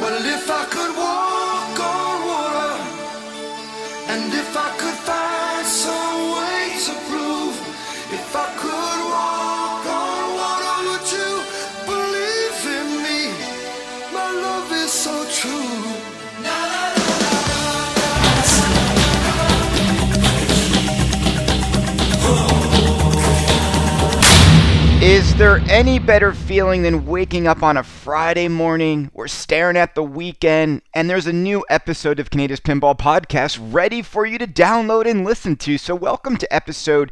Well, if I could walk Is there any better feeling than waking up on a Friday morning? We're staring at the weekend, and there's a new episode of Kaneda's Pinball Podcast ready for you to download and listen to. So, welcome to episode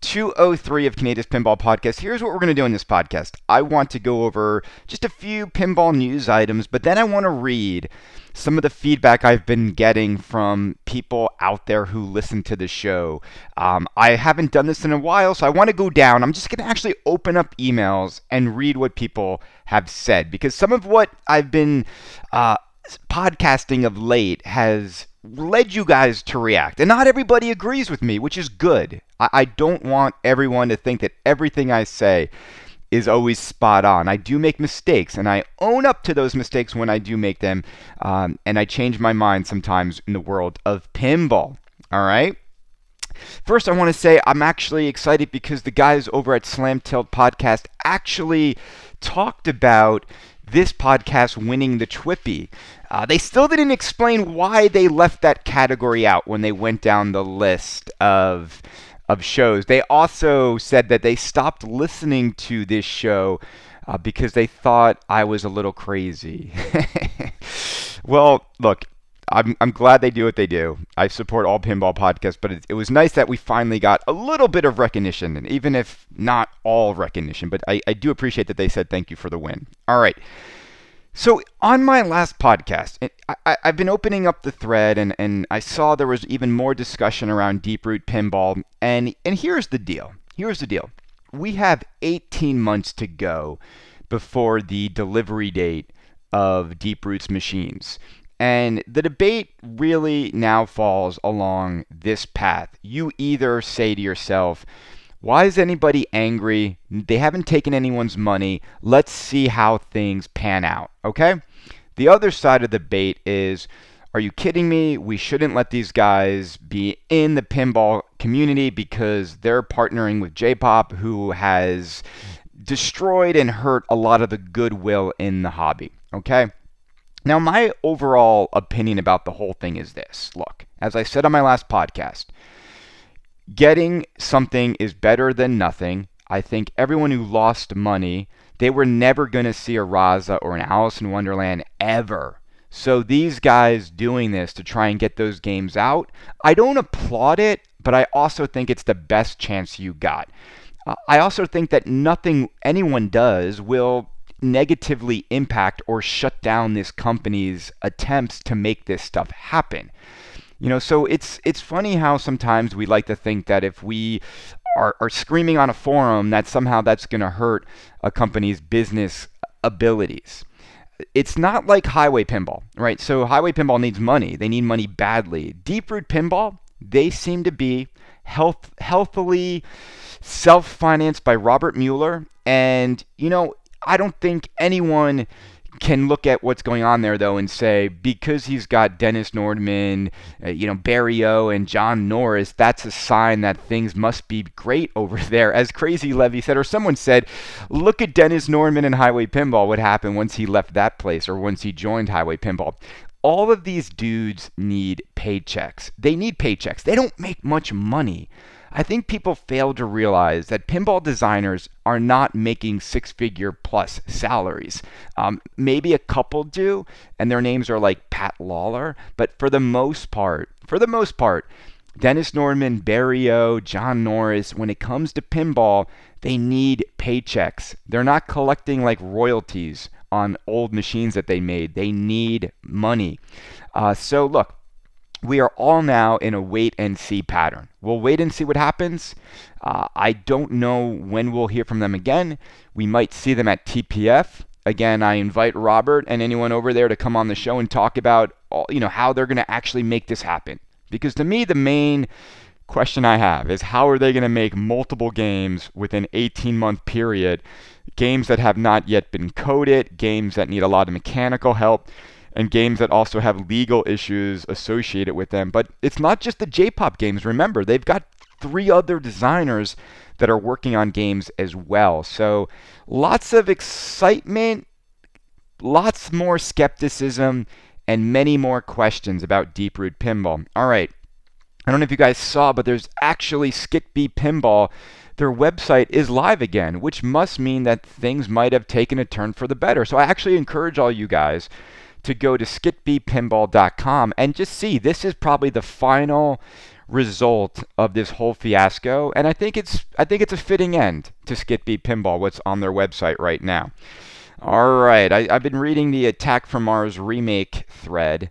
203 of Kaneda's Pinball Podcast. Here's what we're going to do in this podcast I want to go over just a few pinball news items, but then I want to read some of the feedback I've been getting from people out there who listen to the show. Um, I haven't done this in a while, so I want to go down. I'm just going to actually open up emails and read what people have said because some of what I've been uh, podcasting of late has led you guys to react. And not everybody agrees with me, which is good. I, I don't want everyone to think that everything I say is always spot on. I do make mistakes, and I own up to those mistakes when I do make them, um, and I change my mind sometimes in the world of pinball. All right? First, I want to say I'm actually excited because the guys over at Slam Tilt Podcast actually talked about this podcast winning the Twippy. Uh, they still didn't explain why they left that category out when they went down the list of of shows. They also said that they stopped listening to this show uh, because they thought I was a little crazy. well, look, I'm, I'm glad they do what they do. I support all pinball podcasts, but it, it was nice that we finally got a little bit of recognition, and even if not all recognition, but I, I do appreciate that they said thank you for the win. All right. So on my last podcast, I, I've been opening up the thread, and, and I saw there was even more discussion around deep root pinball. And and here's the deal. Here's the deal. We have 18 months to go before the delivery date of Deep Roots machines. And the debate really now falls along this path. You either say to yourself, why is anybody angry? They haven't taken anyone's money. Let's see how things pan out, okay? The other side of the debate is are you kidding me? We shouldn't let these guys be in the pinball community because they're partnering with J pop, who has destroyed and hurt a lot of the goodwill in the hobby, okay? Now, my overall opinion about the whole thing is this look, as I said on my last podcast, getting something is better than nothing. I think everyone who lost money, they were never going to see a Raza or an Alice in Wonderland ever. So these guys doing this to try and get those games out, I don't applaud it, but I also think it's the best chance you got. Uh, I also think that nothing anyone does will negatively impact or shut down this company's attempts to make this stuff happen. You know, so it's it's funny how sometimes we like to think that if we are, are screaming on a forum that somehow that's going to hurt a company's business abilities. It's not like highway pinball, right? So highway pinball needs money. They need money badly. Deep root pinball, they seem to be health healthily self-financed by Robert Mueller and you know, I don't think anyone can look at what's going on there though and say because he's got Dennis Nordman, uh, you know Barry O and John Norris, that's a sign that things must be great over there. As Crazy Levy said, or someone said, look at Dennis Nordman and Highway Pinball. What happened once he left that place or once he joined Highway Pinball? All of these dudes need paychecks. They need paychecks. They don't make much money. I think people fail to realize that pinball designers are not making six figure plus salaries. Um, maybe a couple do, and their names are like Pat Lawler, but for the most part, for the most part, Dennis Nordman, Barrio, John Norris, when it comes to pinball, they need paychecks. They're not collecting like royalties on old machines that they made. They need money. Uh, so, look, we are all now in a wait and see pattern. We'll wait and see what happens. Uh, I don't know when we'll hear from them again. We might see them at TPF. Again, I invite Robert and anyone over there to come on the show and talk about all, you know how they're going to actually make this happen. Because to me, the main question I have is how are they going to make multiple games within 18 month period? Games that have not yet been coded, games that need a lot of mechanical help. And games that also have legal issues associated with them. But it's not just the J pop games. Remember, they've got three other designers that are working on games as well. So lots of excitement, lots more skepticism, and many more questions about Deep Root Pinball. All right. I don't know if you guys saw, but there's actually Skit-B Pinball. Their website is live again, which must mean that things might have taken a turn for the better. So I actually encourage all you guys to go to skitbpinball.com and just see this is probably the final result of this whole fiasco and I think it's I think it's a fitting end to Skit-B Pinball what's on their website right now. All right, I, have been reading the Attack from Mars remake thread,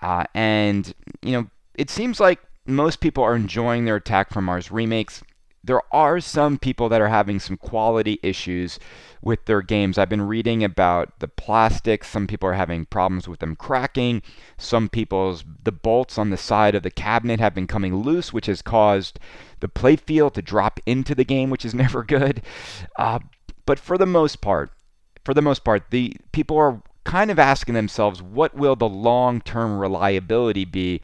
uh, and you know it seems like most people are enjoying their Attack from Mars remakes. There are some people that are having some quality issues with their games. I've been reading about the plastics. Some people are having problems with them cracking. Some people's the bolts on the side of the cabinet have been coming loose, which has caused the playfield to drop into the game, which is never good. Uh, but for the most part, for the most part, the people are kind of asking themselves, what will the long-term reliability be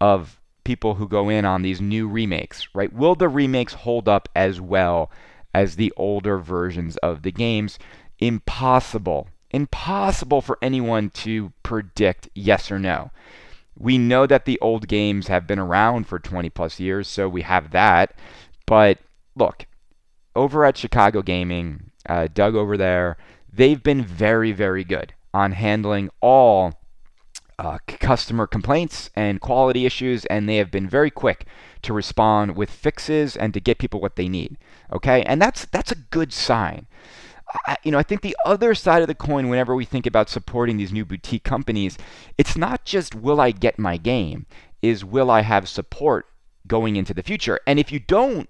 of people who go in on these new remakes, right? Will the remakes hold up as well as the older versions of the games. Impossible. Impossible for anyone to predict yes or no. We know that the old games have been around for 20 plus years, so we have that. But look, over at Chicago Gaming, uh, Doug over there, they've been very, very good on handling all uh, customer complaints and quality issues, and they have been very quick to respond with fixes and to get people what they need. Okay, and that's that's a good sign. I, you know, I think the other side of the coin, whenever we think about supporting these new boutique companies, it's not just will I get my game, is will I have support going into the future? And if you don't,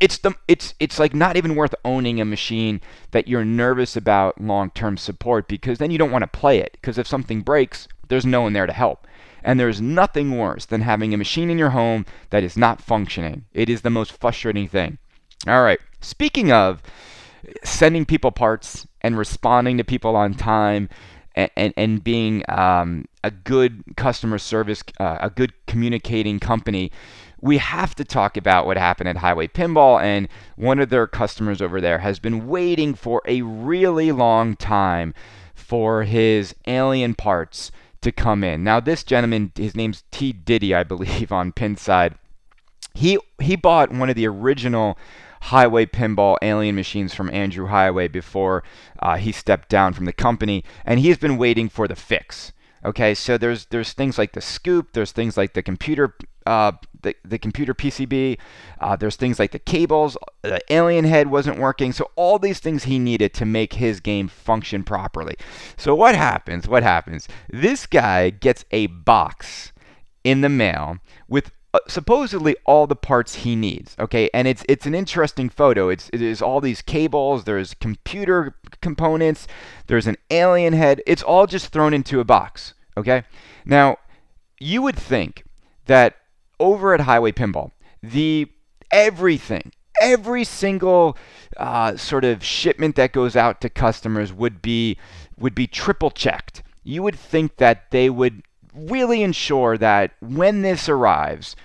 it's the it's it's like not even worth owning a machine that you're nervous about long-term support because then you don't want to play it because if something breaks there's no one there to help. And there's nothing worse than having a machine in your home that is not functioning. It is the most frustrating thing. All right, speaking of sending people parts and responding to people on time and, and, and being um, a good customer service, uh, a good communicating company, we have to talk about what happened at Highway Pinball. And one of their customers over there has been waiting for a really long time for his alien parts to come in. Now, this gentleman, his name's T. Diddy, I believe, on Pinside. He he bought one of the original Highway Pinball alien machines from Andrew Heighway before uh, he stepped down from the company, and he's been waiting for the fix. Okay, so there's there's things like the scoop, there's things like the computer uh, the, the computer PCB. Uh, there's things like the cables. The alien head wasn't working. So all these things he needed to make his game function properly. So what happens? What happens? This guy gets a box in the mail with uh, supposedly all the parts he needs. Okay, and it's it's an interesting photo. It's it is all these cables. There's computer components. There's an alien head. It's all just thrown into a box. Okay, now you would think that over at Highway Pinball, the everything, every single uh, sort of shipment that goes out to customers would be would be triple checked. You would think that they would really ensure that when this arrives,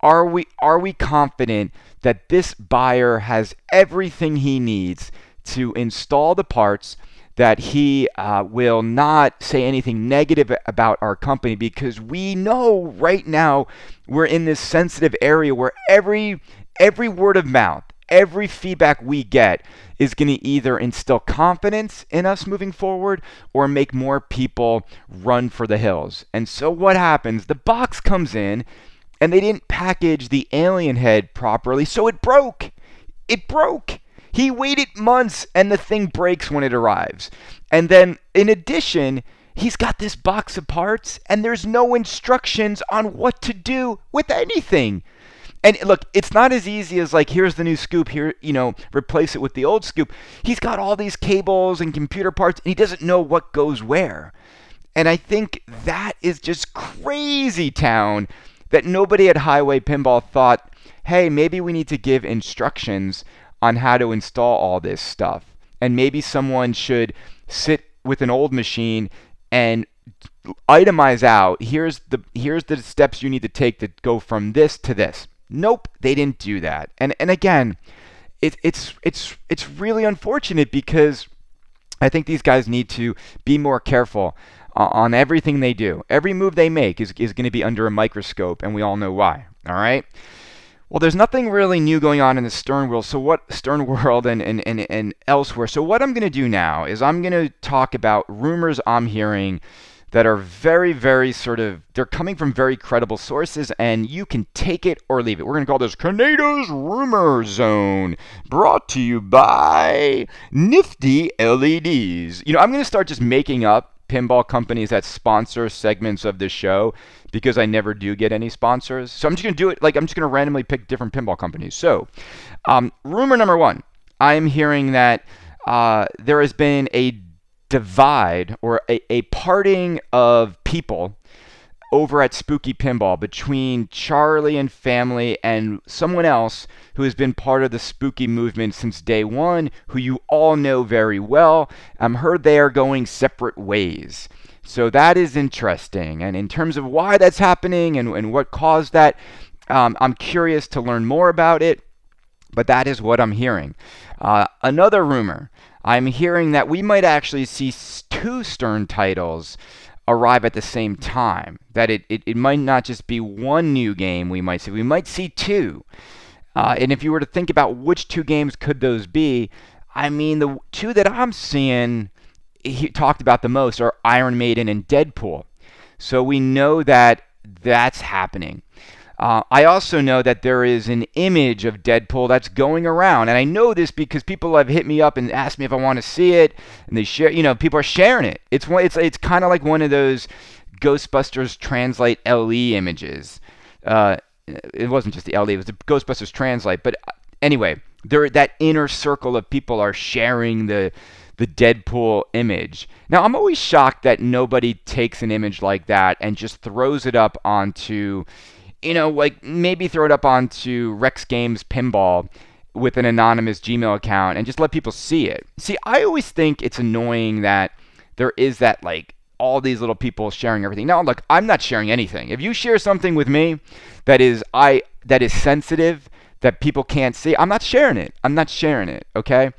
are we are we confident that this buyer has everything he needs to install the parts? That he uh, will not say anything negative about our company because we know right now we're in this sensitive area where every every word of mouth every feedback we get is going to either instill confidence in us moving forward or make more people run for the hills. And so what happens? The box comes in and they didn't package the alien head properly, so it broke. It broke. He waited months and the thing breaks when it arrives. And then, in addition, he's got this box of parts and there's no instructions on what to do with anything. And look, it's not as easy as like, here's the new scoop, here, you know, replace it with the old scoop. He's got all these cables and computer parts and he doesn't know what goes where. And I think that is just crazy town that nobody at Highway Pinball thought, hey, maybe we need to give instructions on how to install all this stuff. And maybe someone should sit with an old machine and itemize out here's the here's the steps you need to take to go from this to this. Nope, they didn't do that. And and again, it, it's it's it's really unfortunate because I think these guys need to be more careful uh, on everything they do. Every move they make is, is going to be under a microscope, and we all know why. All right. Well, there's nothing really new going on in the Stern world. So what Stern world and, and, and, and elsewhere. So what I'm going to do now is I'm going to talk about rumors I'm hearing that are very, very sort of, they're coming from very credible sources, and you can take it or leave it. We're going to call this Kaneda's Rumor Zone, brought to you by Nifty LEDs. You know, I'm going to start just making up pinball companies that sponsor segments of the show because I never do get any sponsors. So I'm just going to do it like I'm just going to randomly pick different pinball companies. So, um, rumor number one I'm hearing that uh, there has been a divide or a, a parting of people over at Spooky Pinball between Charlie and family and someone else who has been part of the spooky movement since day one, who you all know very well. I'm heard they are going separate ways. So that is interesting. And in terms of why that's happening and, and what caused that, um, I'm curious to learn more about it. But that is what I'm hearing. Uh, another rumor I'm hearing that we might actually see two Stern titles arrive at the same time. That it, it, it might not just be one new game we might see, we might see two. Uh, and if you were to think about which two games could those be, I mean, the two that I'm seeing he talked about the most are Iron Maiden and Deadpool. So we know that that's happening. Uh, I also know that there is an image of Deadpool that's going around, and I know this because people have hit me up and asked me if I want to see it, and they share. You know, people are sharing it. It's one. It's it's kind of like one of those Ghostbusters translite LE images. Uh, it wasn't just the LE; it was the Ghostbusters translite. But uh, anyway, there that inner circle of people are sharing the the Deadpool image. Now, I'm always shocked that nobody takes an image like that and just throws it up onto you know, like maybe throw it up onto rec.games.pinball with an anonymous Gmail account and just let people see it. See, I always think it's annoying that there is that like all these little people sharing everything. Now, look, I'm not sharing anything. If you share something with me that is I that is sensitive that people can't see, I'm not sharing it. I'm not sharing it. Okay,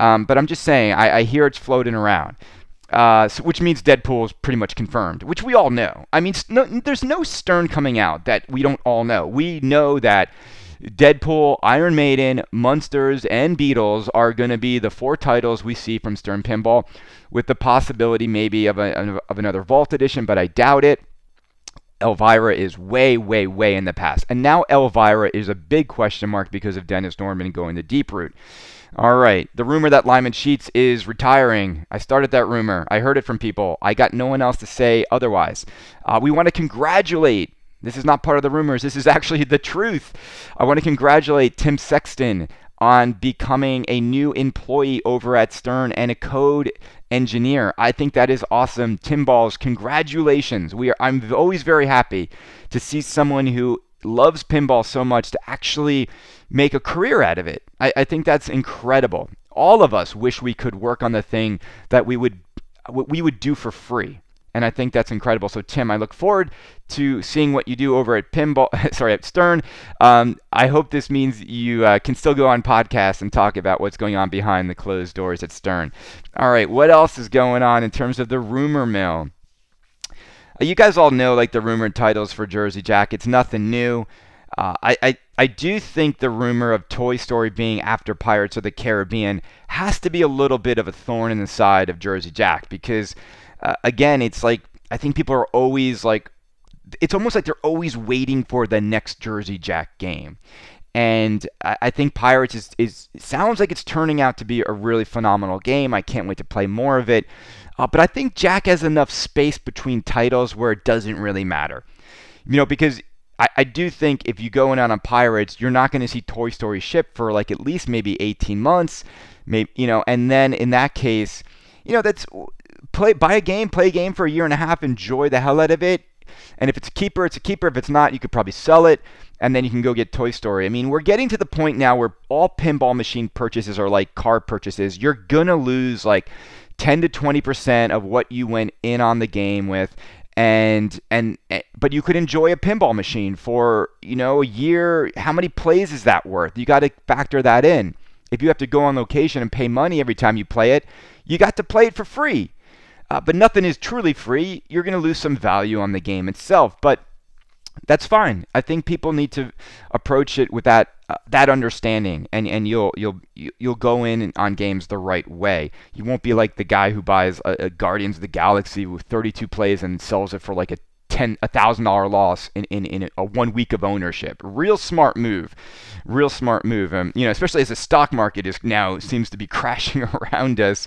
um, but I'm just saying I, I hear it's floating around. Uh, so, which means Deadpool is pretty much confirmed, which we all know. I mean, no, there's no Stern coming out that we don't all know. We know that Deadpool, Iron Maiden, Munsters, and Beatles are going to be the four titles we see from Stern Pinball, with the possibility maybe of, a, of another Vault edition, but I doubt it. Elvira is way, way, way in the past. And now Elvira is a big question mark because of Dennis Nordman going the deep route. All right. The rumor that Lyman Sheets is retiring. I started that rumor. I heard it from people. I got no one else to say otherwise. Uh, we want to congratulate. This is not part of the rumors. This is actually the truth. I want to congratulate Tim Sexton on becoming a new employee over at Stern and a code engineer. I think that is awesome. Tim Balls, congratulations. We are I'm always very happy to see someone who loves pinball so much to actually make a career out of it. I, I think that's incredible. All of us wish we could work on the thing that we would what we would do for free. And I think that's incredible. So Tim, I look forward to seeing what you do over at Pinball. sorry, at Stern. Um, I hope this means you uh, can still go on podcasts and talk about what's going on behind the closed doors at Stern. All right, what else is going on in terms of the rumor mill? You guys all know like the rumored titles for Jersey Jack. It's nothing new. Uh, I, I, I do think the rumor of Toy Story being after Pirates of the Caribbean has to be a little bit of a thorn in the side of Jersey Jack because, uh, again, it's like I think people are always like, it's almost like they're always waiting for the next Jersey Jack game. And I, I think Pirates is, is sounds like it's turning out to be a really phenomenal game. I can't wait to play more of it. Uh, but I think Jack has enough space between titles where it doesn't really matter. You know, because I, I do think if you go in on Pirates, you're not going to see Toy Story ship for like at least maybe 18 months, maybe you know, and then in that case, you know, that's play buy a game, play a game for a year and a half, enjoy the hell out of it. And if it's a keeper, it's a keeper. If it's not, you could probably sell it and then you can go get Toy Story. I mean, we're getting to the point now where all pinball machine purchases are like car purchases. You're gonna lose like 10 to 20% of what you went in on the game with and and eh, but you could enjoy a pinball machine for you know a year. How many plays is that worth? You got to factor that in. If you have to go on location and pay money every time you play it you got to play it for free. Uh, but nothing is truly free. You're going to lose some value on the game itself. But that's fine. I think people need to approach it with that uh, that understanding, and, and you'll you'll you'll go in on games the right way. You won't be like the guy who buys a, a Guardians of the Galaxy with 32 plays and sells it for like a ten a thousand dollar loss in, in, in a one week of ownership. Real smart move, real smart move. Um, you know, especially as the stock market is now seems to be crashing around us.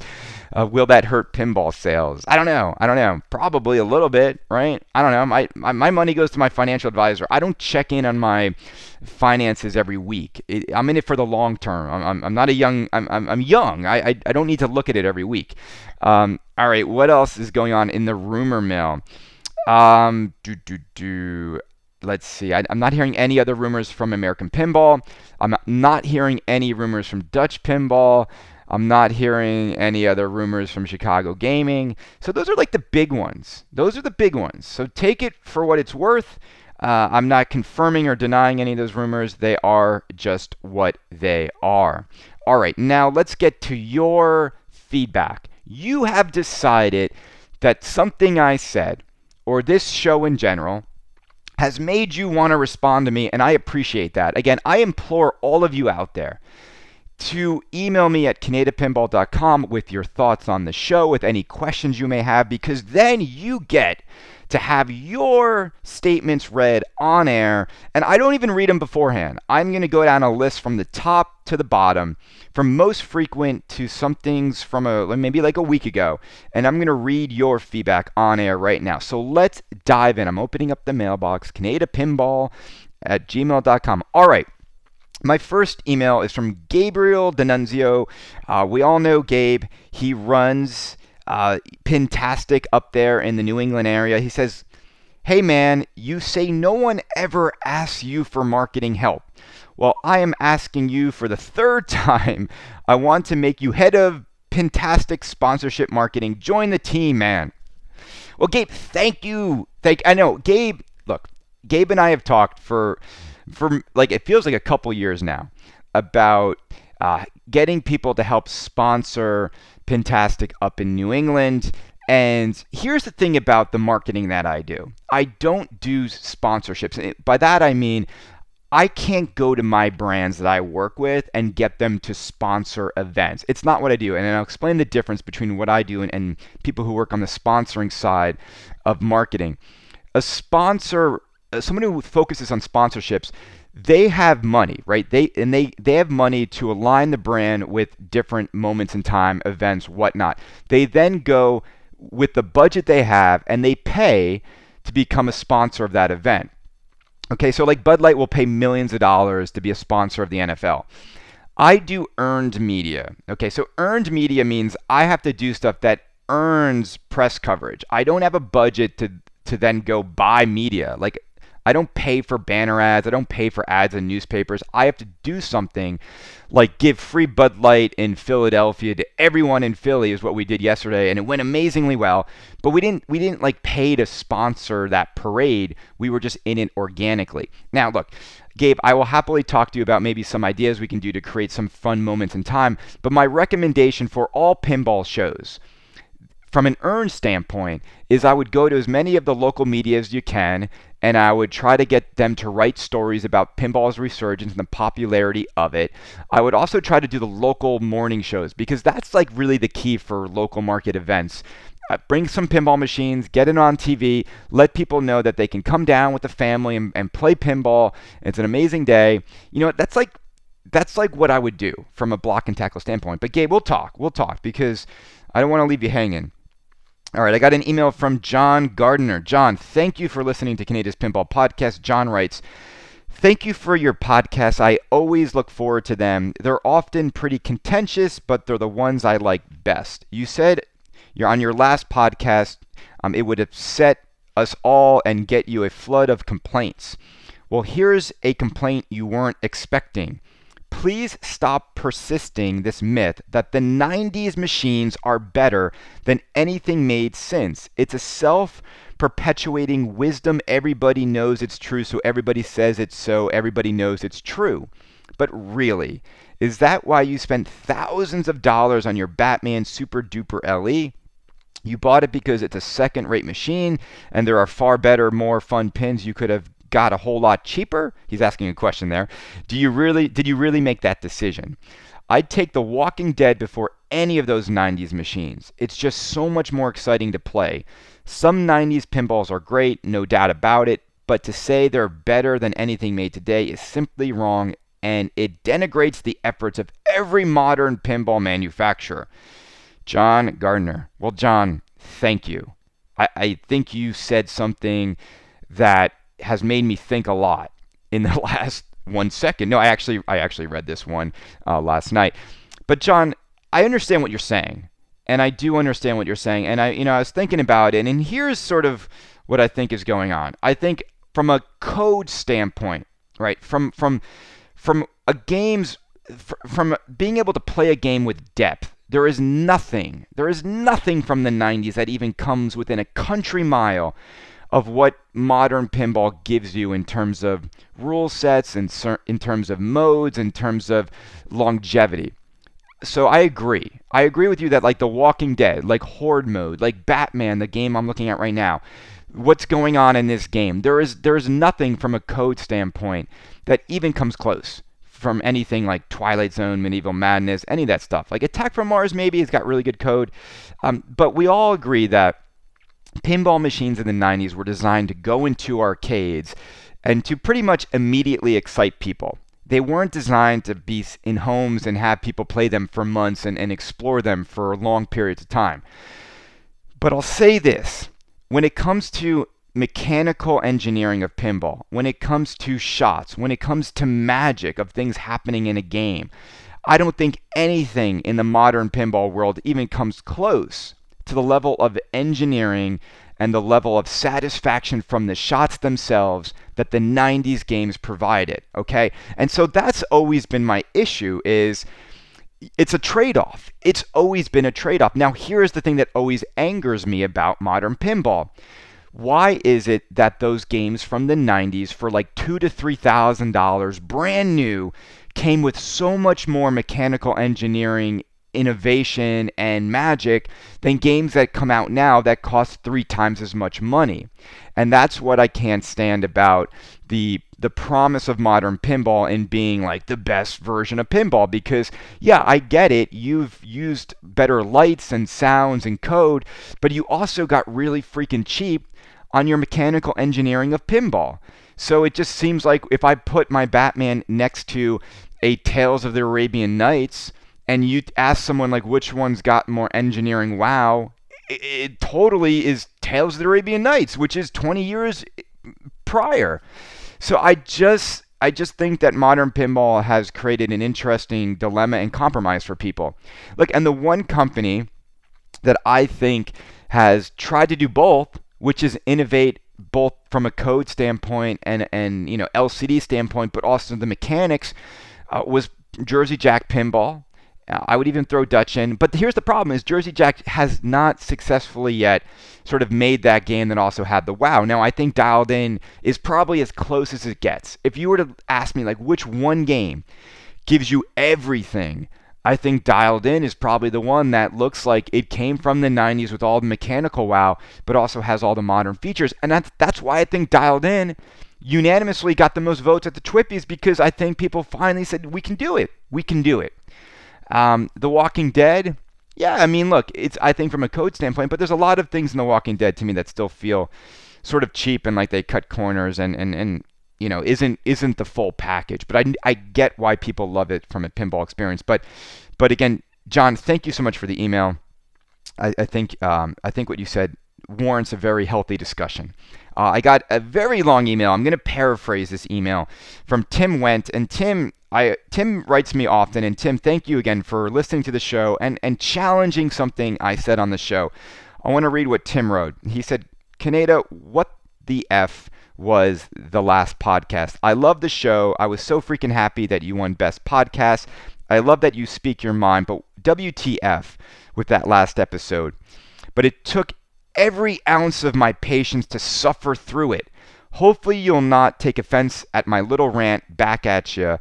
Uh, will that hurt pinball sales? I don't know. I don't know. Probably a little bit, right? I don't know. My, my, my money goes to my financial advisor. I don't check in on my finances every week. It, I'm in it for the long term. I'm, I'm, I'm not a young. I'm, I'm, young. I, I, I don't need to look at it every week. Um, all right. What else is going on in the rumor mill? Um, do do do. Let's see. I, am not hearing any other rumors from American Pinball. I'm not hearing any rumors from Dutch Pinball. I'm not hearing any other rumors from Chicago Gaming. So those are like the big ones. Those are the big ones. So take it for what it's worth. Uh, I'm not confirming or denying any of those rumors. They are just what they are. All right, now let's get to your feedback. You have decided that something I said or this show in general has made you want to respond to me, and I appreciate that. Again, I implore all of you out there to email me at kanedapinball.com with your thoughts on the show, with any questions you may have, because then you get to have your statements read on air. And I don't even read them beforehand. I'm going to go down a list from the top to the bottom, from most frequent to some things from a maybe like a week ago. And I'm going to read your feedback on air right now. So let's dive in. I'm opening up the mailbox, kanedapinball at gmail.com. All right. My first email is from Gabriel D'Annunzio. Uh, we all know Gabe. He runs uh, Pintastic up there in the New England area. He says, Hey man, you say no one ever asks you for marketing help. Well, I am asking you for the third time. I want to make you head of Pintastic sponsorship marketing. Join the team, man. Well, Gabe, thank you. Thank I know Gabe. Look, Gabe and I have talked for for like it feels like a couple years now about uh, getting people to help sponsor Pintastic up in New England. And here's the thing about the marketing that I do I don't do sponsorships. By that I mean, I can't go to my brands that I work with and get them to sponsor events. It's not what I do. And I'll explain the difference between what I do and, and people who work on the sponsoring side of marketing. A sponsor, uh, someone who focuses on sponsorships, they have money, right? They and they they have money to align the brand with different moments in time, events, whatnot. They then go with the budget they have and they pay to become a sponsor of that event. Okay, so like Bud Light will pay millions of dollars to be a sponsor of the NFL. I do earned media. Okay, so earned media means I have to do stuff that earns press coverage. I don't have a budget to to then go buy media. Like I don't pay for banner ads. I don't pay for ads in newspapers. I have to do something like give free Bud Light in Philadelphia to everyone in Philly is what we did yesterday and it went amazingly well. But we didn't we didn't like pay to sponsor that parade. We were just in it organically. Now, look, Gabe, I will happily talk to you about maybe some ideas we can do to create some fun moments in time, but my recommendation for all pinball shows from an earn standpoint is I would go to as many of the local media as you can and I would try to get them to write stories about pinball's resurgence and the popularity of it. I would also try to do the local morning shows because that's like really the key for local market events. Uh, bring some pinball machines, get it on TV, let people know that they can come down with the family and, and play pinball. It's an amazing day. You know, that's like that's like what I would do from a block and tackle standpoint. But Gabe, we'll talk. We'll talk because I don't want to leave you hanging. All right, I got an email from John Gardner. John, thank you for listening to Kaneda's Pinball Podcast. John writes, Thank you for your podcasts. I always look forward to them. They're often pretty contentious, but they're the ones I like best. You said you're on your last podcast, um, it would upset us all and get you a flood of complaints. Well, here's a complaint you weren't expecting. Please stop persisting this myth that the 90s machines are better than anything made since. It's a self perpetuating wisdom. Everybody knows it's true, so everybody says it's so. Everybody knows it's true. But really, is that why you spent thousands of dollars on your Batman Super Duper LE? You bought it because it's a second rate machine and there are far better, more fun pins you could have got a whole lot cheaper? He's asking a question there. Do you really did you really make that decision? I'd take The Walking Dead before any of those 90s machines. It's just so much more exciting to play. Some 90s pinballs are great, no doubt about it, but to say they're better than anything made today is simply wrong and it denigrates the efforts of every modern pinball manufacturer. John Gardner. Well, John, thank you. I, I think you said something that has made me think a lot in the last one second. No, I actually I actually read this one uh, last night. But John, I understand what you're saying, and I do understand what you're saying. And I, you know, I was thinking about it, and here's sort of what I think is going on. I think from a code standpoint, right? From from from a game's from being able to play a game with depth there is nothing there is nothing from the 90s that even comes within a country mile of what modern pinball gives you in terms of rule sets and in terms of modes in terms of longevity so I agree. I agree with you that like The Walking Dead, like Horde mode, like Batman, the game I'm looking at right now, what's going on in this game? There is there is nothing from a code standpoint that even comes close from anything like Twilight Zone, Medieval Madness, any of that stuff. Like Attack from Mars, maybe it's got really good code, um, but we all agree that pinball machines in the 90s were designed to go into arcades and to pretty much immediately excite people. They weren't designed to be in homes and have people play them for months and, and explore them for long periods of time. But I'll say this when it comes to mechanical engineering of pinball, when it comes to shots, when it comes to magic of things happening in a game, I don't think anything in the modern pinball world even comes close to the level of engineering and the level of satisfaction from the shots themselves that the 90s games provided, okay? And so that's always been my issue is it's a trade-off. It's always been a trade-off. Now here's the thing that always angers me about modern pinball why is it that those games from the 90s for like two to three thousand dollars brand new came with so much more mechanical engineering innovation and magic than games that come out now that cost three times as much money and that's what i can't stand about the the promise of modern pinball in being like the best version of pinball because yeah i get it you've used better lights and sounds and code but you also got really freaking cheap on your mechanical engineering of pinball. So it just seems like if I put my Batman next to a Tales of the Arabian Nights and you ask someone like which one's got more engineering wow, it, it totally is Tales of the Arabian Nights, which is 20 years prior. So I just I just think that modern pinball has created an interesting dilemma and compromise for people. Look, and the one company that I think has tried to do both which is innovate both from a code standpoint and and you know LCD standpoint, but also the mechanics uh, was Jersey Jack Pinball. Uh, I would even throw Dutch in, but here's the problem: is Jersey Jack has not successfully yet sort of made that game that also had the wow. Now I think Dialed In is probably as close as it gets. If you were to ask me like which one game gives you everything I think Dialed In is probably the one that looks like it came from the 90s with all the mechanical wow, but also has all the modern features. And that's, that's why I think Dialed In unanimously got the most votes at the Twippies because I think people finally said, we can do it. We can do it. Um, the Walking Dead, yeah, I mean, look, it's I think from a code standpoint, but there's a lot of things in The Walking Dead to me that still feel sort of cheap and like they cut corners and, and, and you know isn't isn't the full package. But I, I get why people love it from a pinball experience. But but again, John, thank you so much for the email. I, I think um, I think what you said warrants a very healthy discussion. Uh, I got a very long email. I'm going to paraphrase this email from Tim Went, and Tim, I Tim writes me often, and Tim, thank you again for listening to the show and and challenging something I said on the show. I want to read what Tim wrote. He said, "Kaneda, what the f was the last podcast. I love the show. I was so freaking happy that you won Best Podcast. I love that you speak your mind, but WTF with that last episode. But it took every ounce of my patience to suffer through it. Hopefully, you'll not take offense at my little rant back at you.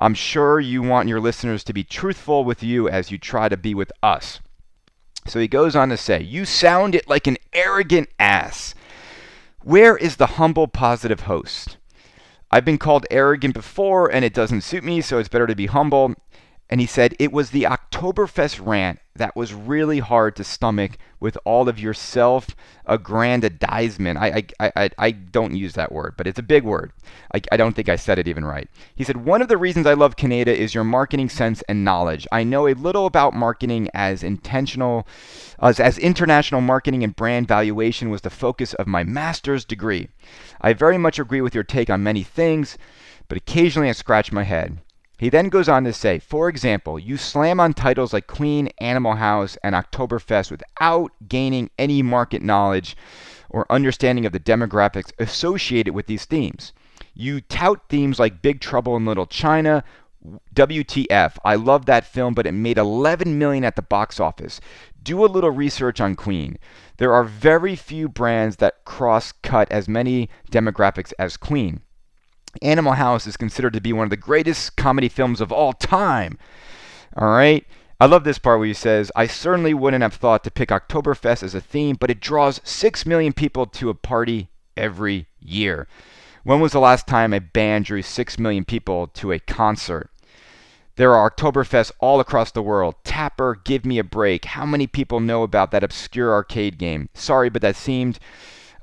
I'm sure you want your listeners to be truthful with you as you try to be with us. So he goes on to say, You sound it like an arrogant ass. Where is the humble, positive host? I've been called arrogant before and it doesn't suit me, so it's better to be humble. And he said, It was the Oktoberfest rant that was really hard to stomach with all of your self aggrandizement. I, I, I, I don't use that word, but it's a big word. I, I don't think I said it even right. He said, One of the reasons I love Kaneda is your marketing sense and knowledge. I know a little about marketing as intentional, as, as international marketing and brand valuation was the focus of my master's degree. I very much agree with your take on many things, but occasionally I scratch my head. He then goes on to say, for example, you slam on titles like Queen, Animal House, and Oktoberfest without gaining any market knowledge or understanding of the demographics associated with these themes. You tout themes like Big Trouble in Little China, WTF. I love that film, but it made 11 million at the box office. Do a little research on Queen. There are very few brands that cross cut as many demographics as Queen. Animal House is considered to be one of the greatest comedy films of all time. All right. I love this part where he says, I certainly wouldn't have thought to pick Oktoberfest as a theme, but it draws 6 million people to a party every year. When was the last time a band drew 6 million people to a concert? There are Oktoberfests all across the world. Tapper, Give Me a Break. How many people know about that obscure arcade game? Sorry, but that seemed.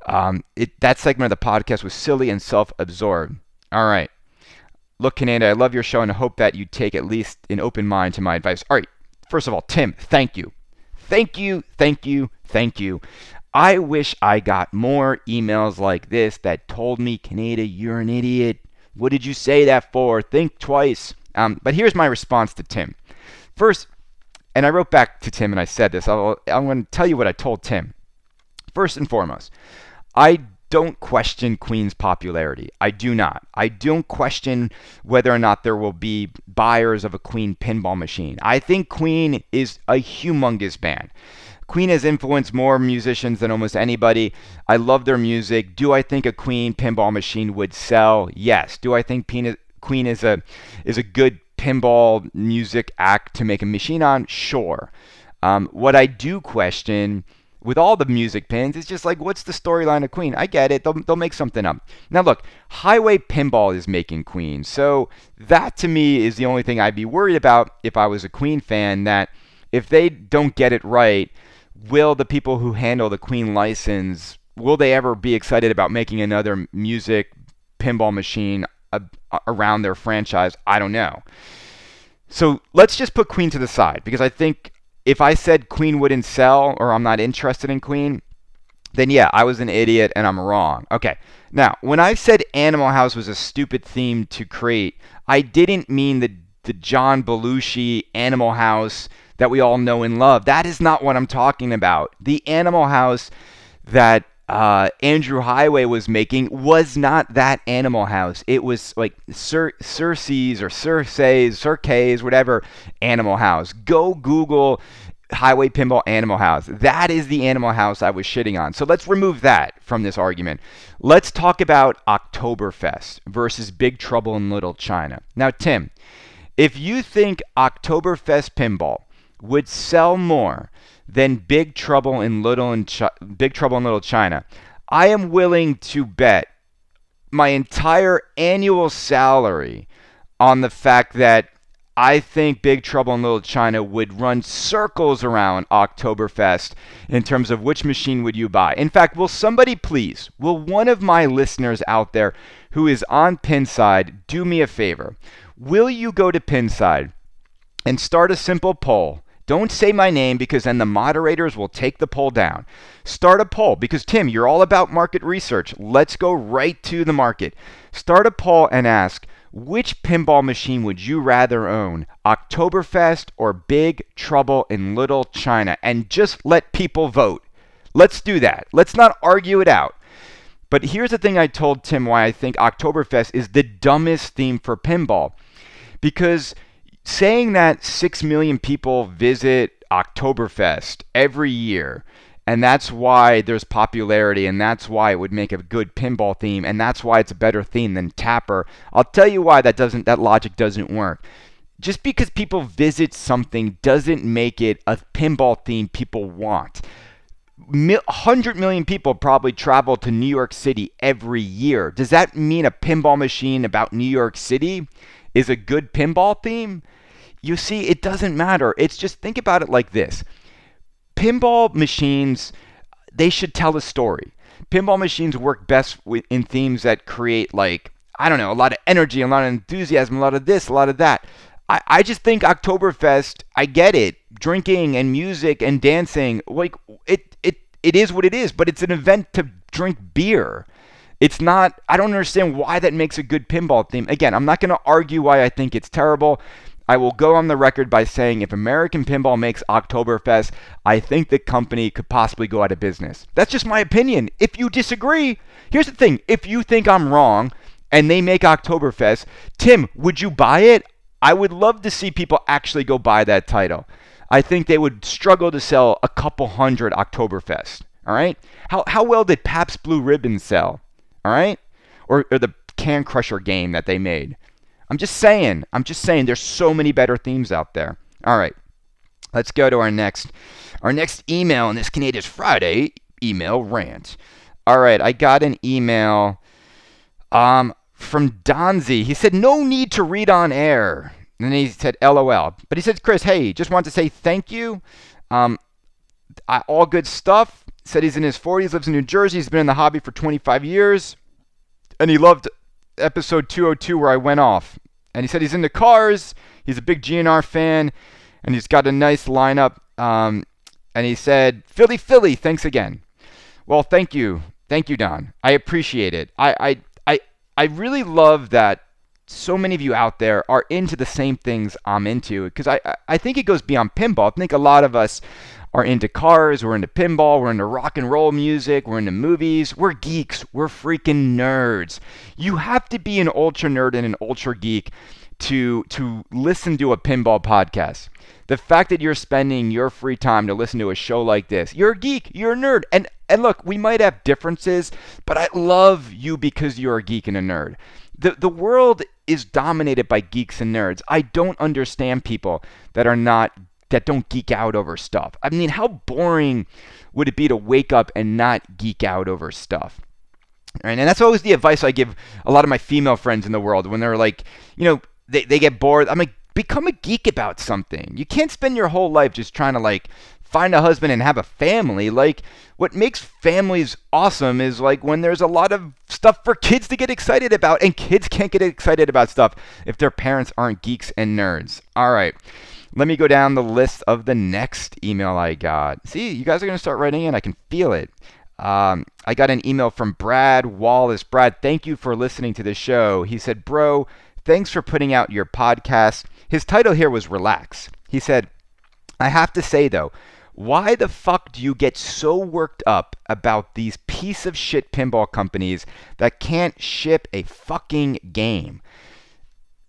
Um, it, that segment of the podcast was silly and self absorbed. All right. Look, Kaneda, I love your show and I hope that you take at least an open mind to my advice. All right. First of all, Tim, thank you. Thank you, thank you, thank you. I wish I got more emails like this that told me, Kaneda, you're an idiot. What did you say that for? Think twice. Um, but here's my response to Tim. First, and I wrote back to Tim and I said this. I'll, I'm going to tell you what I told Tim. First and foremost, I don't question Queen's popularity. I do not. I don't question whether or not there will be buyers of a Queen pinball machine. I think Queen is a humongous band. Queen has influenced more musicians than almost anybody. I love their music. Do I think a Queen pinball machine would sell? Yes. Do I think Queen is a is a good pinball music act to make a machine on? Sure. Um, what I do question with all the music pins, it's just like, what's the storyline of Queen? I get it. They'll, they'll make something up. Now, look, Highway Pinball is making Queen. So that to me is the only thing I'd be worried about if I was a Queen fan. That if they don't get it right, will the people who handle the Queen license, will they ever be excited about making another music pinball machine around their franchise? I don't know. So let's just put Queen to the side because I think if I said Queen wouldn't sell or I'm not interested in Queen, then yeah, I was an idiot and I'm wrong. Okay. Now, when I said Animal House was a stupid theme to create, I didn't mean the the John Belushi Animal House that we all know and love. That is not what I'm talking about. The Animal House that uh, Andrew Heighway was making was not that Animal House. It was like Circe's or Circe's, Circe's, whatever Animal House. Go Google Highway Pinball Animal House. That is the Animal House I was shitting on. So let's remove that from this argument. Let's talk about Oktoberfest versus Big Trouble in Little China. Now, Tim, if you think Oktoberfest Pinball would sell more than Big Trouble in Little in Chi- Big Trouble in Little China. I am willing to bet my entire annual salary on the fact that I think Big Trouble in Little China would run circles around Oktoberfest in terms of which machine would you buy. In fact, will somebody please, will one of my listeners out there who is on Pinside do me a favor? Will you go to Pinside and start a simple poll don't say my name because then the moderators will take the poll down. Start a poll because, Tim, you're all about market research. Let's go right to the market. Start a poll and ask which pinball machine would you rather own, Oktoberfest or Big Trouble in Little China? And just let people vote. Let's do that. Let's not argue it out. But here's the thing I told Tim why I think Oktoberfest is the dumbest theme for pinball. Because saying that 6 million people visit Oktoberfest every year, and that's why there's popularity, and that's why it would make a good pinball theme, and that's why it's a better theme than Tapper. I'll tell you why that doesn't that logic doesn't work. Just because people visit something doesn't make it a pinball theme people want. 100 million people probably travel to New York City every year. Does that mean a pinball machine about New York City is a good pinball theme? You see, it doesn't matter. It's just think about it like this pinball machines, they should tell a story. Pinball machines work best in themes that create, like, I don't know, a lot of energy, a lot of enthusiasm, a lot of this, a lot of that. I, I just think Oktoberfest, I get it. Drinking and music and dancing, like it, it, it is what it is, but it's an event to drink beer. It's not, I don't understand why that makes a good pinball theme. Again, I'm not going to argue why I think it's terrible. I will go on the record by saying if American Pinball makes Oktoberfest, I think the company could possibly go out of business. That's just my opinion. If you disagree, here's the thing if you think I'm wrong and they make Oktoberfest, Tim, would you buy it? I would love to see people actually go buy that title. I think they would struggle to sell a couple hundred Oktoberfest. All right? How, how well did Pabst Blue Ribbon sell? All right? Or, or the Can Crusher game that they made. I'm just saying. I'm just saying there's so many better themes out there. All right. Let's go to our next our next email in this Canadian Friday email rant. All right, I got an email um from Donzi. He said, No need to read on air. And then he said, LOL. But he said, Chris, hey, just want to say thank you. Um, I, all good stuff. Said he's in his 40s, lives in New Jersey. He's been in the hobby for 25 years. And he loved episode 202 where I went off. And he said he's into cars. He's a big GNR fan. And he's got a nice lineup. Um, and he said, Philly, Philly, thanks again. Well, thank you. Thank you, Don. I appreciate it. I, I I really love that so many of you out there are into the same things I'm into because I, I think it goes beyond pinball. I think a lot of us are into cars, we're into pinball, we're into rock and roll music, we're into movies. We're geeks, we're freaking nerds. You have to be an ultra nerd and an ultra geek to to listen to a pinball podcast. The fact that you're spending your free time to listen to a show like this, you're a geek, you're a nerd. And and look, we might have differences, but I love you because you're a geek and a nerd. The, the world is dominated by geeks and nerds. I don't understand people that are not that don't geek out over stuff. I mean, how boring would it be to wake up and not geek out over stuff? Right? And that's always the advice I give a lot of my female friends in the world when they're like, you know, they, they get bored. I'm like, become a geek about something. You can't spend your whole life just trying to like find a husband and have a family. Like, what makes families awesome is like when there's a lot of stuff for kids to get excited about, and kids can't get excited about stuff if their parents aren't geeks and nerds. All right. Let me go down the list of the next email I got. See, you guys are going to start writing in. I can feel it. Um, I got an email from Brad Wallace. Brad, thank you for listening to the show. He said, Bro, thanks for putting out your podcast. His title here was Relax. He said, I have to say, though, why the fuck do you get so worked up about these piece of shit pinball companies that can't ship a fucking game?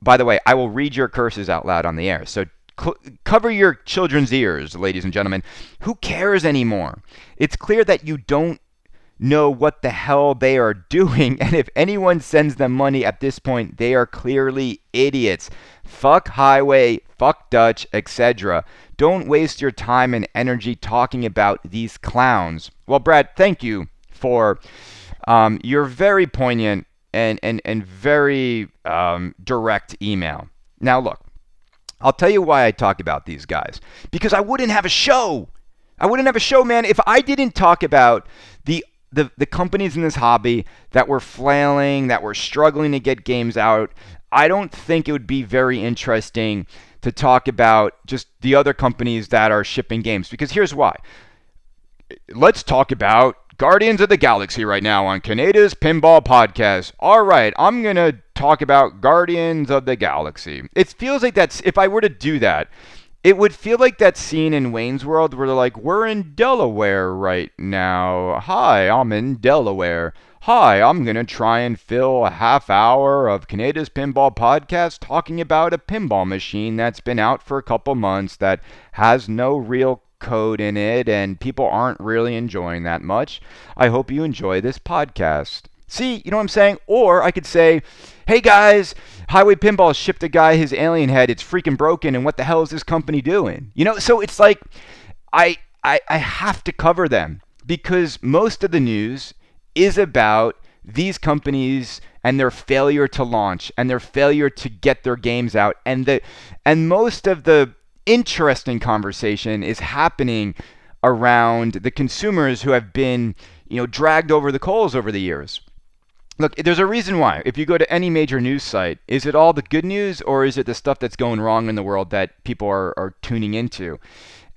By the way, I will read your curses out loud on the air. So cl- cover your children's ears, ladies and gentlemen. Who cares anymore? It's clear that you don't know what the hell they are doing, and if anyone sends them money at this point, they are clearly idiots. Fuck Heighway, fuck Dutch, etc. Don't waste your time and energy talking about these clowns. Well, Brad, thank you for um, your very poignant and, and, and very um, direct email. Now, look, I'll tell you why I talk about these guys. Because I wouldn't have a show. I wouldn't have a show, man, if I didn't talk about the the, the companies in this hobby that were flailing, that were struggling to get games out. I don't think it would be very interesting to talk about just the other companies that are shipping games because here's why. Let's talk about Guardians of the Galaxy right now on Kaneda's Pinball Podcast. All right, I'm going to talk about Guardians of the Galaxy. It feels like that's if I were to do that, it would feel like that scene in Wayne's World where they're like, "We're in Delaware right now. Hi, I'm in Delaware. Hi, I'm gonna try and fill a half hour of Kaneda's Pinball Podcast talking about a pinball machine that's been out for a couple months that has no real code in it and people aren't really enjoying that much. I hope you enjoy this podcast." See, you know what I'm saying? Or I could say, hey guys, Heighway Pinball shipped a guy his alien head. It's freaking broken. And what the hell is this company doing? You know, so it's like I, I, I have to cover them because most of the news is about these companies and their failure to launch and their failure to get their games out and the and most of the interesting conversation is happening around the consumers who have been you know dragged over the coals over the years Look, there's a reason why. If you go to any major news site, is it all the good news or is it the stuff that's going wrong in the world that people are, are tuning into?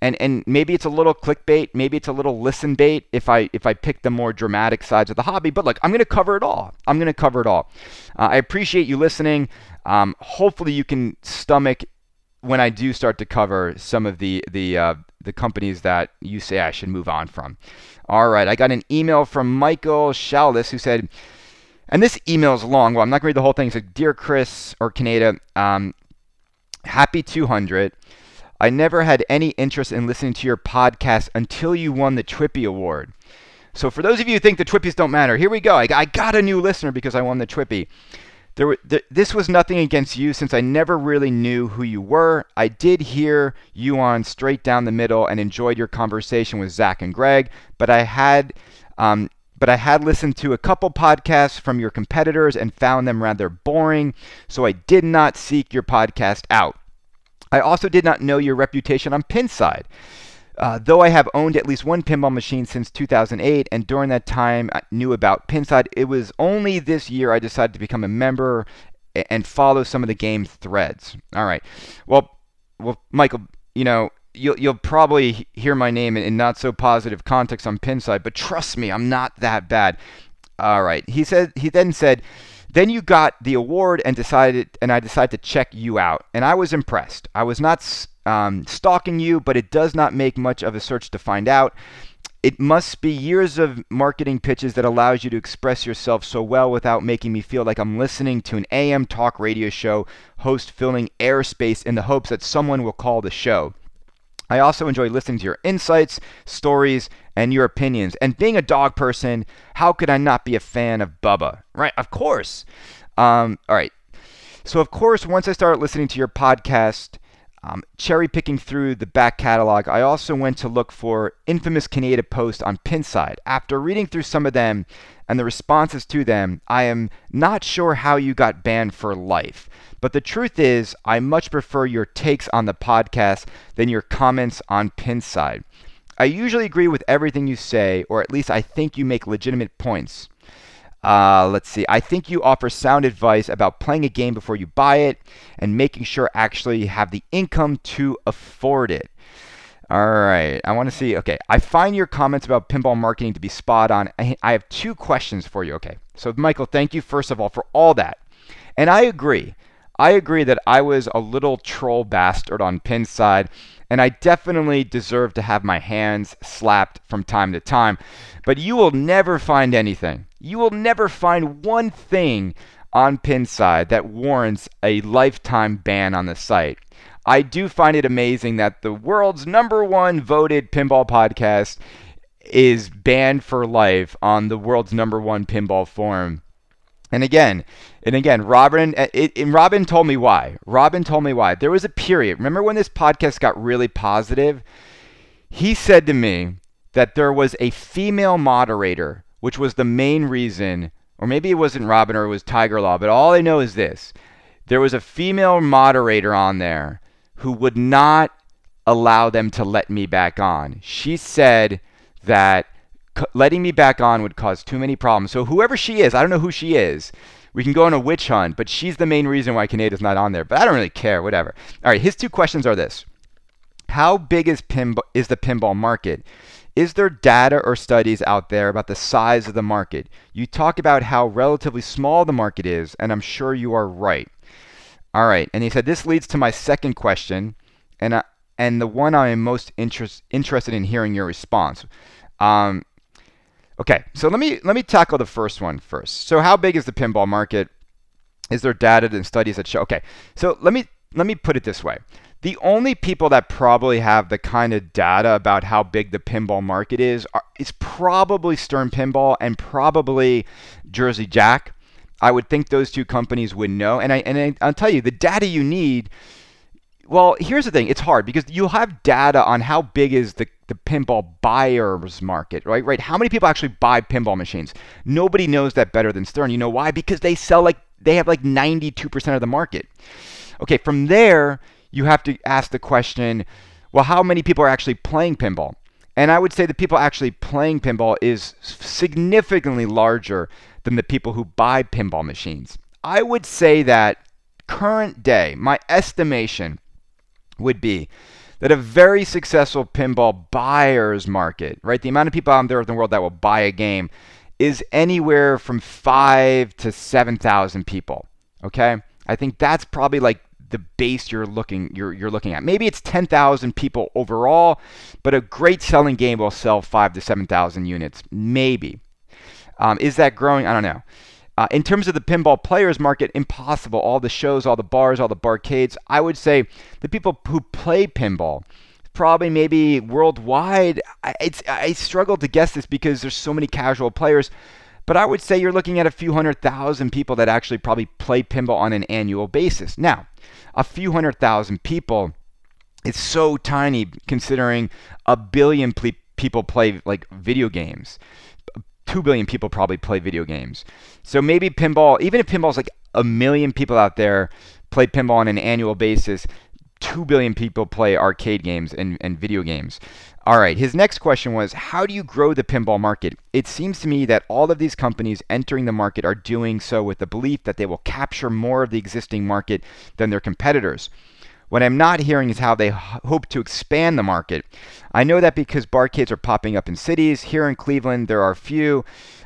And and maybe it's a little clickbait, maybe it's a little listen bait if I if I pick the more dramatic sides of the hobby. But look, I'm going to cover it all. I'm going to cover it all. Uh, I appreciate you listening. Um, hopefully, you can stomach when I do start to cover some of the the uh, the companies that you say I should move on from. All right, I got an email from Michael Shalis who said. And this email is long. Well, I'm not going to read the whole thing. Like, Dear Chris or Kaneda, um, happy 200. I never had any interest in listening to your podcast until you won the TWIPY Award. So, for those of you who think the TWIPYs don't matter, here we go. I, I got a new listener because I won the TWIPY. There were, th- this was nothing against you since I never really knew who you were. I did hear you on Straight Down the Middle and enjoyed your conversation with Zach and Greg, but I had um, but I had listened to a couple podcasts from your competitors and found them rather boring, so I did not seek your podcast out. I also did not know your reputation on Pinside. Uh, though I have owned at least one pinball machine since 2008, and during that time I knew about Pinside, it was only this year I decided to become a member and follow some of the game threads. All right. Well, well, Michael, you know, you'll you'll probably hear my name in, in not so positive context on Pinside, but trust me, I'm not that bad. All right. He said he then said, then you got the award and decided and I decided to check you out, and I was impressed. I was not um, stalking you, but it does not make much of a search to find out. It must be years of marketing pitches that allows you to express yourself so well without making me feel like I'm listening to an AM talk radio show host filling airspace in the hopes that someone will call the show. I also enjoy listening to your insights, stories, and your opinions. And being a dog person, how could I not be a fan of Bubba? Right? Of course. Um, all right. So, of course, once I started listening to your podcast, um, cherry picking through the back catalog, I also went to look for infamous Kaneda posts on Pinside. After reading through some of them and the responses to them, I am not sure how you got banned for life. But the truth is, I much prefer your takes on the podcast than your comments on Pinside. I usually agree with everything you say, or at least I think you make legitimate points. Uh, let's see. I think you offer sound advice about playing a game before you buy it and making sure actually you have the income to afford it. All right. I want to see. Okay. I find your comments about pinball marketing to be spot on. I have two questions for you. Okay. So, Michael, thank you, first of all, for all that. And I agree. I agree that I was a little troll bastard on Pinside, and I definitely deserve to have my hands slapped from time to time. But you will never find anything. You will never find one thing on Pinside that warrants a lifetime ban on the site. I do find it amazing that the world's number one voted pinball podcast is banned for life on the world's number one pinball forum. And again, and again, Robin, uh, it, and Robin told me why. Robin told me why. There was a period. Remember when this podcast got really positive? He said to me that there was a female moderator, which was the main reason, or maybe it wasn't Robin or it was Tiger Law, but all I know is this: there was a female moderator on there who would not allow them to let me back on. She said that letting me back on would cause too many problems. So whoever she is, I don't know who she is. We can go on a witch hunt, but she's the main reason why Kaneda's not on there. But I don't really care, whatever. All right, his two questions are this. How big is is the pinball market? Is there data or studies out there about the size of the market? You talk about how relatively small the market is, and I'm sure you are right. All right, and he said this leads to my second question, and I, and the one I am most interest, interested in hearing your response. Um, okay, so let me let me tackle the first one first. So, how big is the pinball market? Is there data and studies that show? Okay, so let me let me put it this way. The only people that probably have the kind of data about how big the pinball market is are, is probably Stern Pinball and probably Jersey Jack. I would think those two companies would know. And I and I, I'll tell you, the data you need. Well, here's the thing: it's hard because you'll have data on how big is the the pinball buyers market, right? Right? How many people actually buy pinball machines? Nobody knows that better than Stern. You know why? Because they sell like they have like 92% of the market. Okay, from there, you have to ask the question, well, how many people are actually playing pinball? And I would say the people actually playing pinball is significantly larger than the people who buy pinball machines. I would say that current day, my estimation would be that a very successful pinball buyer's market, right? The amount of people out there in the world that will buy a game is anywhere from five to 7,000 people. Okay. I think that's probably like the base you're looking you're you're looking at. Maybe it's 10,000 people overall, but a great selling game will sell five to 7,000 units. Maybe. Um, is that growing? I don't know. Uh, in terms of the pinball players market, impossible. All the shows, all the bars, all the barcades. I would say the people who play pinball, probably maybe worldwide. I, it's I struggle to guess this because there's so many casual players. But I would say you're looking at a few hundred thousand people that actually probably play pinball on an annual basis. Now, a few hundred thousand people is so tiny considering a billion ple- people play like video games. 2 billion people probably play video games. So maybe pinball, even if pinball's like a million people out there play pinball on an annual basis, 2 billion people play arcade games and, and video games. All right, his next question was How do you grow the pinball market? It seems to me that all of these companies entering the market are doing so with the belief that they will capture more of the existing market than their competitors. What I'm not hearing is how they h- hope to expand the market. I know that because barcades are popping up in cities. Here in Cleveland, there are a few.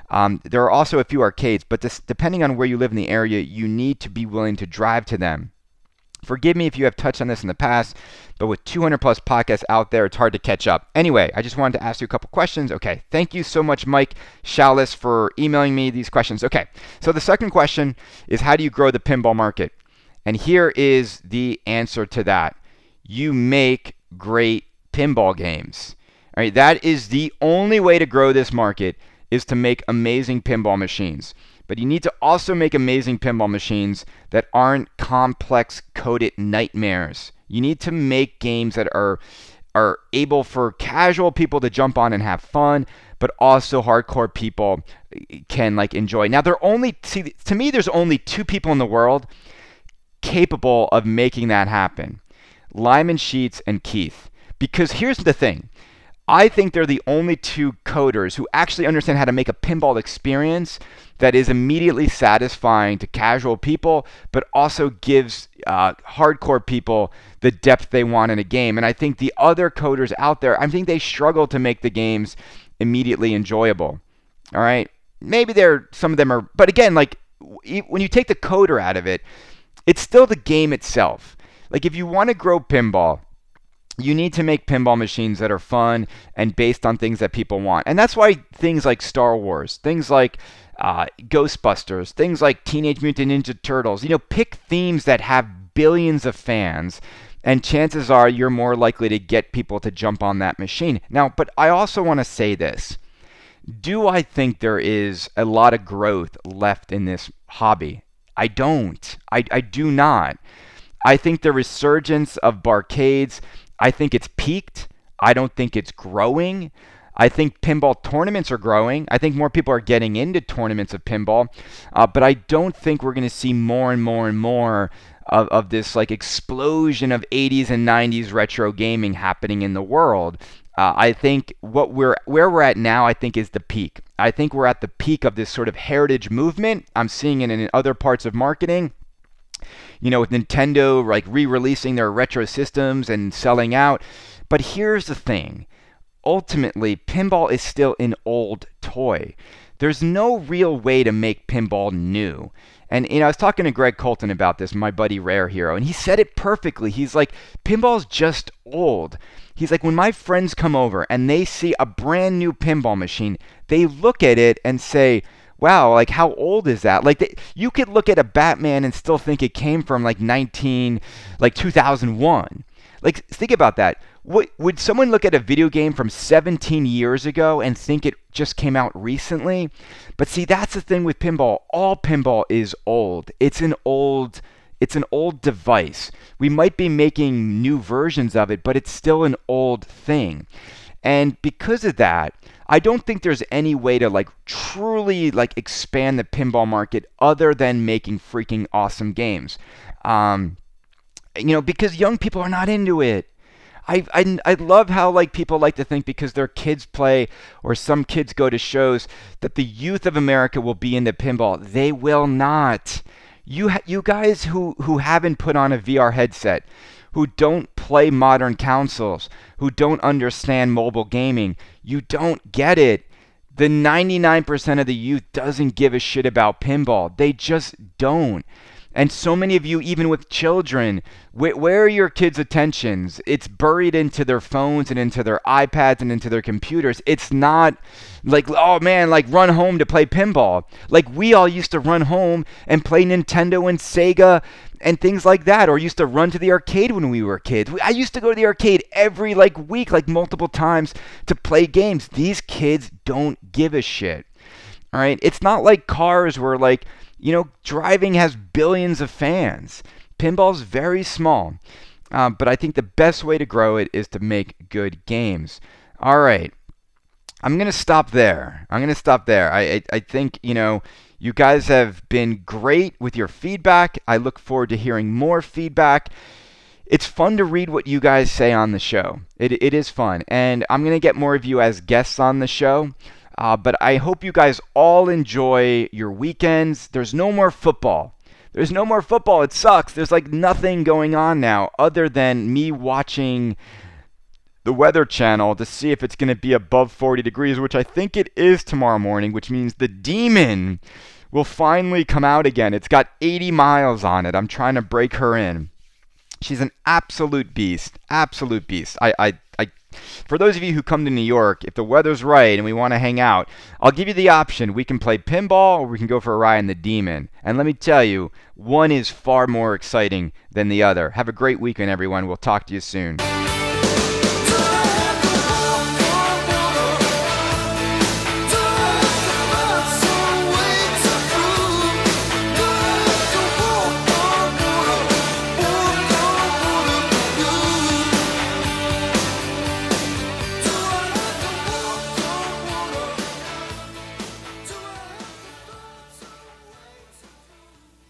Um, there are also a few arcades, but this, depending on where you live in the area, you need to be willing to drive to them. Forgive me if you have touched on this in the past, but with 200 plus podcasts out there, it's hard to catch up. Anyway, I just wanted to ask you a couple questions. Okay, thank you so much, Mike Shalis, for emailing me these questions. Okay, so the second question is how do you grow the pinball market? And here is the answer to that you make great pinball games. All right, that is the only way to grow this market is to make amazing pinball machines. But you need to also make amazing pinball machines that aren't complex coded nightmares. You need to make games that are are able for casual people to jump on and have fun, but also hardcore people can like enjoy. Now there are only see to me there's only two people in the world capable of making that happen Lyman Sheets and Keith. Because here's the thing I think they're the only two coders who actually understand how to make a pinball experience that is immediately satisfying to casual people, but also gives uh, hardcore people the depth they want in a game. And I think the other coders out there, I think they struggle to make the games immediately enjoyable. All right, maybe there some of them are, but again, like when you take the coder out of it, it's still the game itself. Like if you want to grow pinball, you need to make pinball machines that are fun and based on things that people want. And that's why things like Star Wars, things like uh, Ghostbusters, things like Teenage Mutant Ninja Turtles, you know, pick themes that have billions of fans. And chances are you're more likely to get people to jump on that machine. Now, but I also want to say this. Do I think there is a lot of growth left in this hobby? I don't. I, I do not. I think the resurgence of barcades, I think it's peaked. I don't think it's growing. I think pinball tournaments are growing. I think more people are getting into tournaments of pinball. Uh, but I don't think we're going to see more and more and more of, of this like explosion of 80s and 90s retro gaming happening in the world. Uh, I think what we're where we're at now, I think, is the peak. I think we're at the peak of this sort of heritage movement. I'm seeing it in other parts of marketing. You know, with Nintendo like re-releasing their retro systems and selling out. But here's the thing: ultimately, pinball is still an old toy. there's no real way to make pinball new. And you know, I was talking to Greg Colton about this, my buddy Rare Hero, and he said it perfectly. He's like, pinball's just old. He's like, when my friends come over and they see a brand new pinball machine, they look at it and say, wow, like how old is that? Like they, you could look at a Batman and still think it came from like 19, like 2001. Like think about that. Would, would someone look at a video game from 17 years ago and think it just came out recently? But see, that's the thing with pinball. All pinball is old. It's an old it's an old device. We might be making new versions of it, but it's still an old thing. And because of that, I don't think there's any way to like truly like expand the pinball market other than making freaking awesome games. Um, you know, because young people are not into it. I, I, I love how like people like to think because their kids play or some kids go to shows that the youth of America will be into pinball. They will not. You ha- you guys who who haven't put on a VR headset, who don't play modern consoles, who don't understand mobile gaming, you don't get it. The 99% of the youth doesn't give a shit about pinball. They just don't. And so many of you, even with children, wh- where are your kids' attentions? It's buried into their phones and into their iPads and into their computers. It's not like, oh man, like run home to play pinball. Like we all used to run home and play Nintendo and Sega and things like that, or used to run to the arcade when we were kids. I used to go to the arcade every like week, like multiple times to play games. These kids don't give a shit. All right, it's not like cars where like you know, driving has billions of fans. Pinball's very small. Uh, but I think the best way to grow it is to make good games. All right. I'm to stop there. I'm to stop there. I, I, I think, you know, you guys have been great with your feedback. I look forward to hearing more feedback. It's fun to read what you guys say on the show. It, it is fun. And I'm going to get more of you as guests on the show. Uh, but I hope you guys all enjoy your weekends. There's no more football. There's no more football. It sucks. There's like nothing going on now other than me watching the Weather Channel to see if it's going to be above 40 degrees, which I think it is tomorrow morning, which means the demon will finally come out again. It's got 80 miles on it. I'm trying to break her in. She's an absolute beast. Absolute beast. I, I for those of you who come to New York, if the weather's right and we want to hang out, I'll give you the option. We can play pinball or we can go for a ride in the Demon. And let me tell you, one is far more exciting than the other. Have a great weekend, everyone. We'll talk to you soon.